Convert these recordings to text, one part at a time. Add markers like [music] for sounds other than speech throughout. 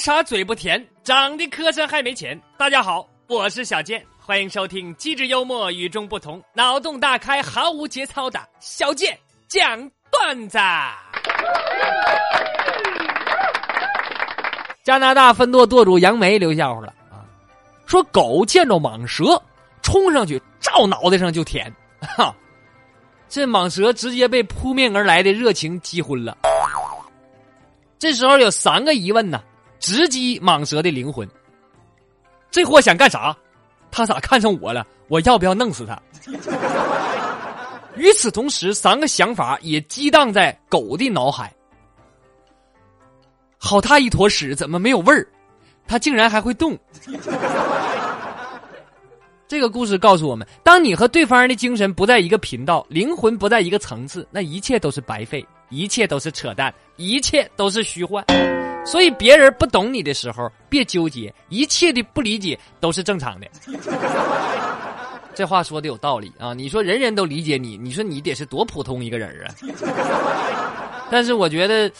啥嘴不甜，长得磕碜还没钱。大家好，我是小健，欢迎收听机智幽默、与众不同、脑洞大开、毫无节操的小健讲段子。加拿大分舵舵主杨梅留笑话了啊，说狗见着蟒蛇，冲上去照脑袋上就舔，哈，这蟒蛇直接被扑面而来的热情击昏了。这时候有三个疑问呢，直击蟒蛇的灵魂。这货想干啥？他咋看上我了？我要不要弄死他？与此同时，三个想法也激荡在狗的脑海。好大一坨屎，怎么没有味儿？它竟然还会动。这个故事告诉我们：当你和对方的精神不在一个频道，灵魂不在一个层次，那一切都是白费，一切都是扯淡，一切都是虚幻。所以，别人不懂你的时候，别纠结，一切的不理解都是正常的。[laughs] 这话说的有道理啊！你说人人都理解你，你说你得是多普通一个人啊！但是我觉得。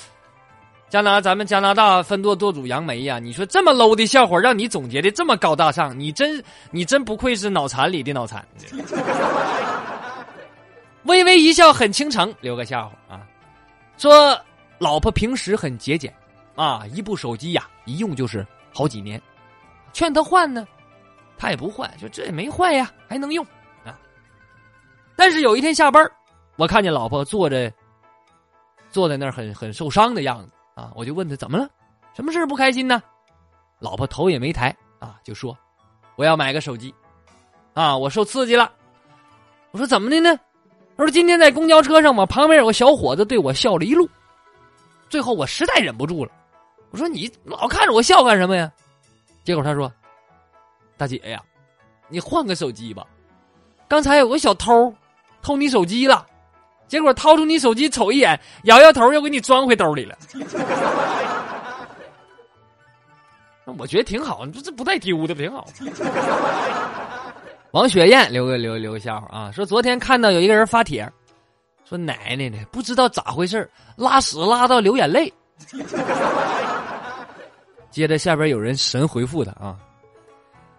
加拿咱们加拿大分舵舵主杨梅呀，你说这么 low 的笑话让你总结的这么高大上，你真你真不愧是脑残里的脑残。微微一笑很倾城，留个笑话啊，说老婆平时很节俭啊，一部手机呀一用就是好几年，劝他换呢，他也不换，就这也没坏呀，还能用啊。但是有一天下班，我看见老婆坐着坐在那儿很很受伤的样子。啊！我就问他怎么了，什么事不开心呢？老婆头也没抬啊，就说我要买个手机，啊，我受刺激了。我说怎么的呢？他说今天在公交车上嘛，旁边有个小伙子对我笑了一路，最后我实在忍不住了。我说你老看着我笑干什么呀？结果他说：“大姐呀，你换个手机吧，刚才有个小偷偷你手机了。”结果掏出你手机瞅一眼，摇摇头，又给你装回兜里了。[laughs] 那我觉得挺好，这这不带丢的，挺好。[laughs] 王雪艳留个留留个笑话啊，说昨天看到有一个人发帖，说奶奶的不知道咋回事拉屎拉到流眼泪。接着下边有人神回复他啊，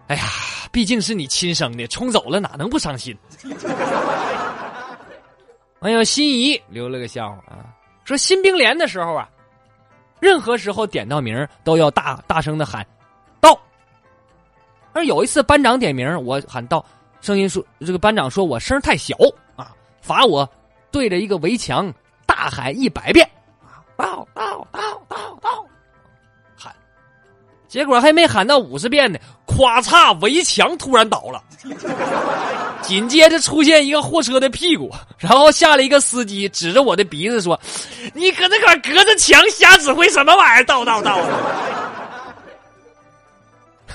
哎呀，毕竟是你亲生的，冲走了哪能不伤心？[laughs] 哎呀心仪留了个笑话啊，说新兵连的时候啊，任何时候点到名都要大大声的喊到。而有一次班长点名，我喊到，声音说这个班长说我声太小啊，罚我对着一个围墙大喊一百遍啊，到到到，结果还没喊到五十遍呢，咵嚓，围墙突然倒了。紧接着出现一个货车的屁股，然后下来一个司机，指着我的鼻子说：“你搁那块隔着墙瞎指挥什么玩意儿？叨叨叨！”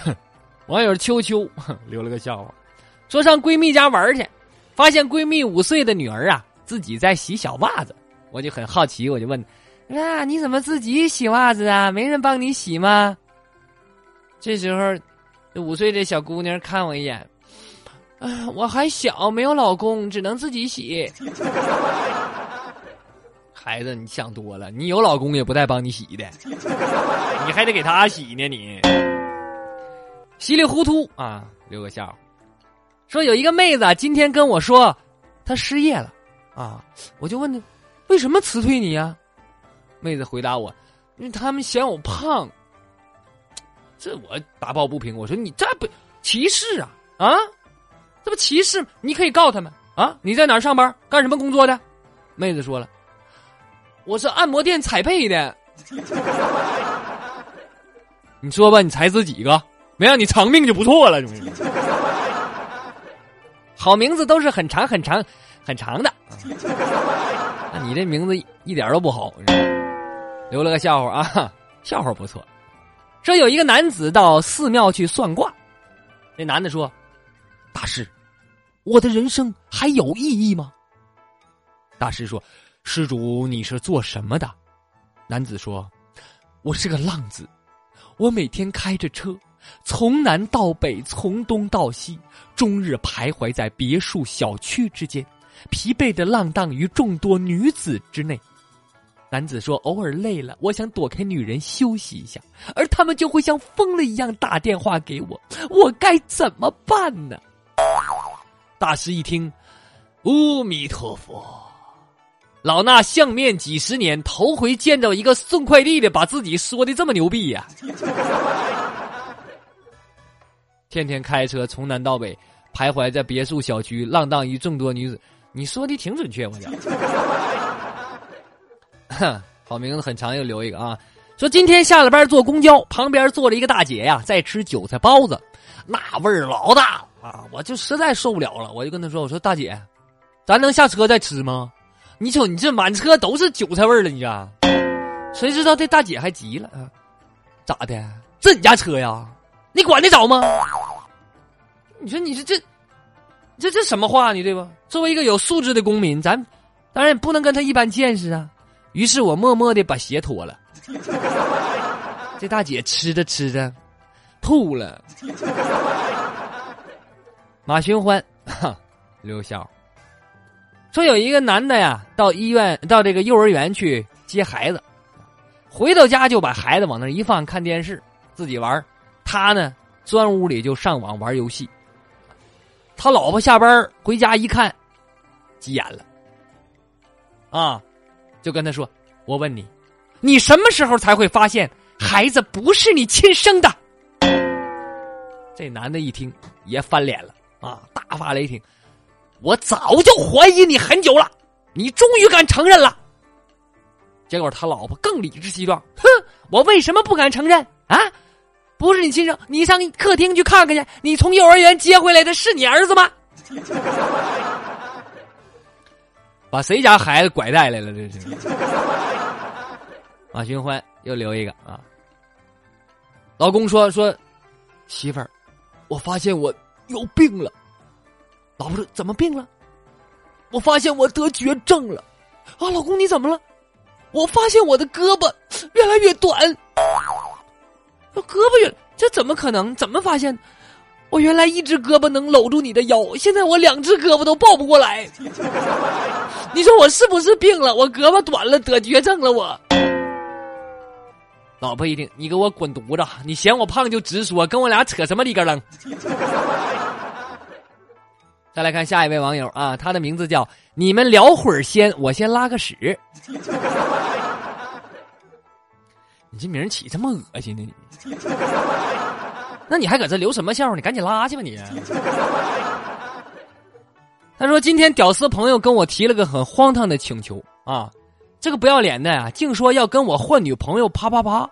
哼，网友秋秋留了个笑话，说上闺蜜家玩去，发现闺蜜五岁的女儿啊自己在洗小袜子，我就很好奇，我就问：“啊，你怎么自己洗袜子啊？没人帮你洗吗？”这时候，五岁的小姑娘看我一眼。啊，我还小，没有老公，只能自己洗。孩子，你想多了，你有老公也不带帮你洗的，你还得给他洗呢。你稀里糊涂啊，留个笑。说有一个妹子今天跟我说，她失业了啊，我就问她为什么辞退你呀？妹子回答我，因为他们嫌我胖。这我打抱不平，我说你这不歧视啊啊！这不歧视？你可以告他们啊！你在哪儿上班？干什么工作的？妹子说了，我是按摩店采配的。[laughs] 你说吧，你才死几个？没让你偿命就不错了。好名字都是很长很长很长的。那你这名字一点都不好。留了个笑话啊，笑话不错。说有一个男子到寺庙去算卦，那男的说：“大师。”我的人生还有意义吗？大师说：“施主，你是做什么的？”男子说：“我是个浪子，我每天开着车，从南到北，从东到西，终日徘徊在别墅小区之间，疲惫的浪荡于众多女子之内。”男子说：“偶尔累了，我想躲开女人休息一下，而他们就会像疯了一样打电话给我，我该怎么办呢？”大师一听，阿弥陀佛，老衲相面几十年，头回见着一个送快递的把自己说的这么牛逼呀！天天开车从南到北，徘徊在别墅小区，浪荡于众多女子。你说的挺准确，我讲。哼，[laughs] 好名字很长，又留一个啊。说今天下了班坐公交，旁边坐着一个大姐呀，在吃韭菜包子，那味儿老大啊！我就实在受不了了，我就跟她说：“我说大姐，咱能下车再吃吗？你瞅你这满车都是韭菜味儿了，你这。”谁知道这大姐还急了啊？咋的？这你家车呀？你管得着吗？你说你这这这这什么话？你对吧？作为一个有素质的公民，咱当然不能跟他一般见识啊。于是我默默的把鞋脱了。这大姐吃着吃着吐了。马寻欢，哈刘笑说有一个男的呀，到医院到这个幼儿园去接孩子，回到家就把孩子往那一放，看电视，自己玩。他呢，钻屋里就上网玩游戏。他老婆下班回家一看，急眼了，啊，就跟他说：“我问你，你什么时候才会发现孩子不是你亲生的？”这男的一听也翻脸了，啊，大发雷霆：“我早就怀疑你很久了，你终于敢承认了。”结果他老婆更理直气壮：“哼，我为什么不敢承认啊？”不是你亲生，你上客厅去看看去。你从幼儿园接回来的是你儿子吗？把谁家孩子拐带来了？这是。[laughs] 马寻欢又留一个啊。老公说说，媳妇儿，我发现我有病了。老婆说怎么病了？我发现我得绝症了。啊，老公你怎么了？我发现我的胳膊越来越短。胳膊越这怎么可能？怎么发现？我原来一只胳膊能搂住你的腰，现在我两只胳膊都抱不过来。你说我是不是病了？我胳膊短了，得绝症了。我老婆一听，你给我滚犊子！你嫌我胖就直说，跟我俩扯什么里根楞？[laughs] 再来看下一位网友啊，他的名字叫你们聊会儿先，我先拉个屎。[laughs] 你这名起这么恶心呢？你，那你还搁这留什么笑？你赶紧拉去吧你。他说：“今天屌丝朋友跟我提了个很荒唐的请求啊，这个不要脸的呀，竟说要跟我换女朋友，啪啪啪，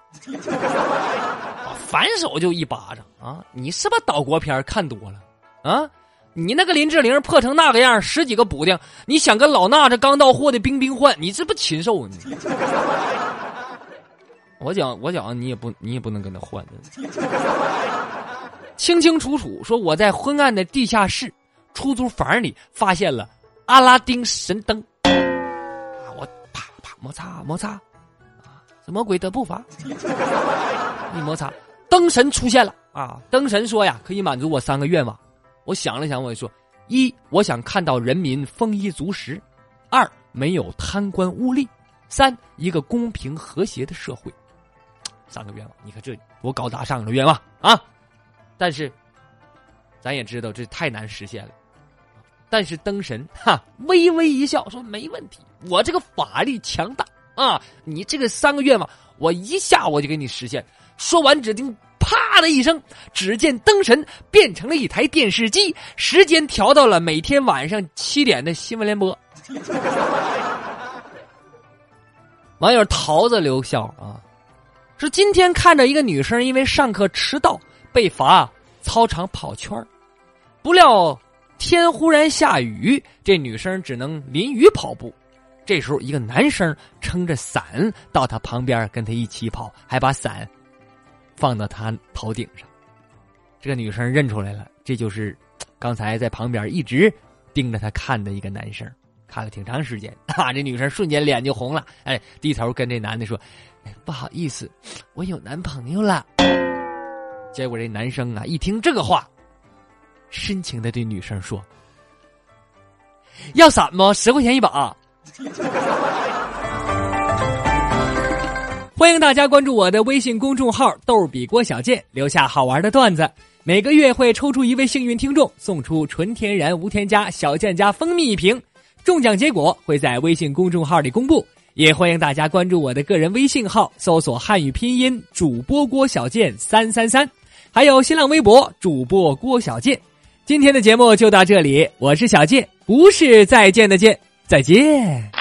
反手就一巴掌啊！你是不是岛国片看多了啊？你那个林志玲破成那个样，十几个补丁，你想跟老衲这刚到货的冰冰换，你这不禽兽呢？” [laughs] 我讲，我讲，你也不，你也不能跟他换。清清楚楚说，我在昏暗的地下室出租房里发现了阿拉丁神灯。啊，我啪啪摩擦摩擦，啊，魔鬼的步伐，一摩擦，灯神出现了。啊，灯神说呀，可以满足我三个愿望。我想了想，我说：一，我想看到人民丰衣足食；二，没有贪官污吏；三，一个公平和谐的社会。三个愿望，你看这多高大上的愿望啊！但是，咱也知道这太难实现了。但是灯神哈微微一笑说：“没问题，我这个法力强大啊！你这个三个愿望，我一下我就给你实现。”说完，只听啪的一声，只见灯神变成了一台电视机，时间调到了每天晚上七点的新闻联播。[laughs] 网友桃子留笑啊。说今天看着一个女生因为上课迟到被罚操场跑圈不料天忽然下雨，这女生只能淋雨跑步。这时候一个男生撑着伞到她旁边跟她一起跑，还把伞放到她头顶上。这个女生认出来了，这就是刚才在旁边一直盯着她看的一个男生，看了挺长时间 [laughs] 啊。这女生瞬间脸就红了，哎，低头跟这男的说。不好意思，我有男朋友了。结果这男生啊，一听这个话，深情的对女生说：“要伞吗？十块钱一把。[laughs] ”欢迎大家关注我的微信公众号“逗比郭小贱”，留下好玩的段子。每个月会抽出一位幸运听众，送出纯天然无添加小贱家蜂蜜一瓶。中奖结果会在微信公众号里公布。也欢迎大家关注我的个人微信号，搜索汉语拼音主播郭小贱三三三，还有新浪微博主播郭小贱。今天的节目就到这里，我是小贱，不是再见的见，再见。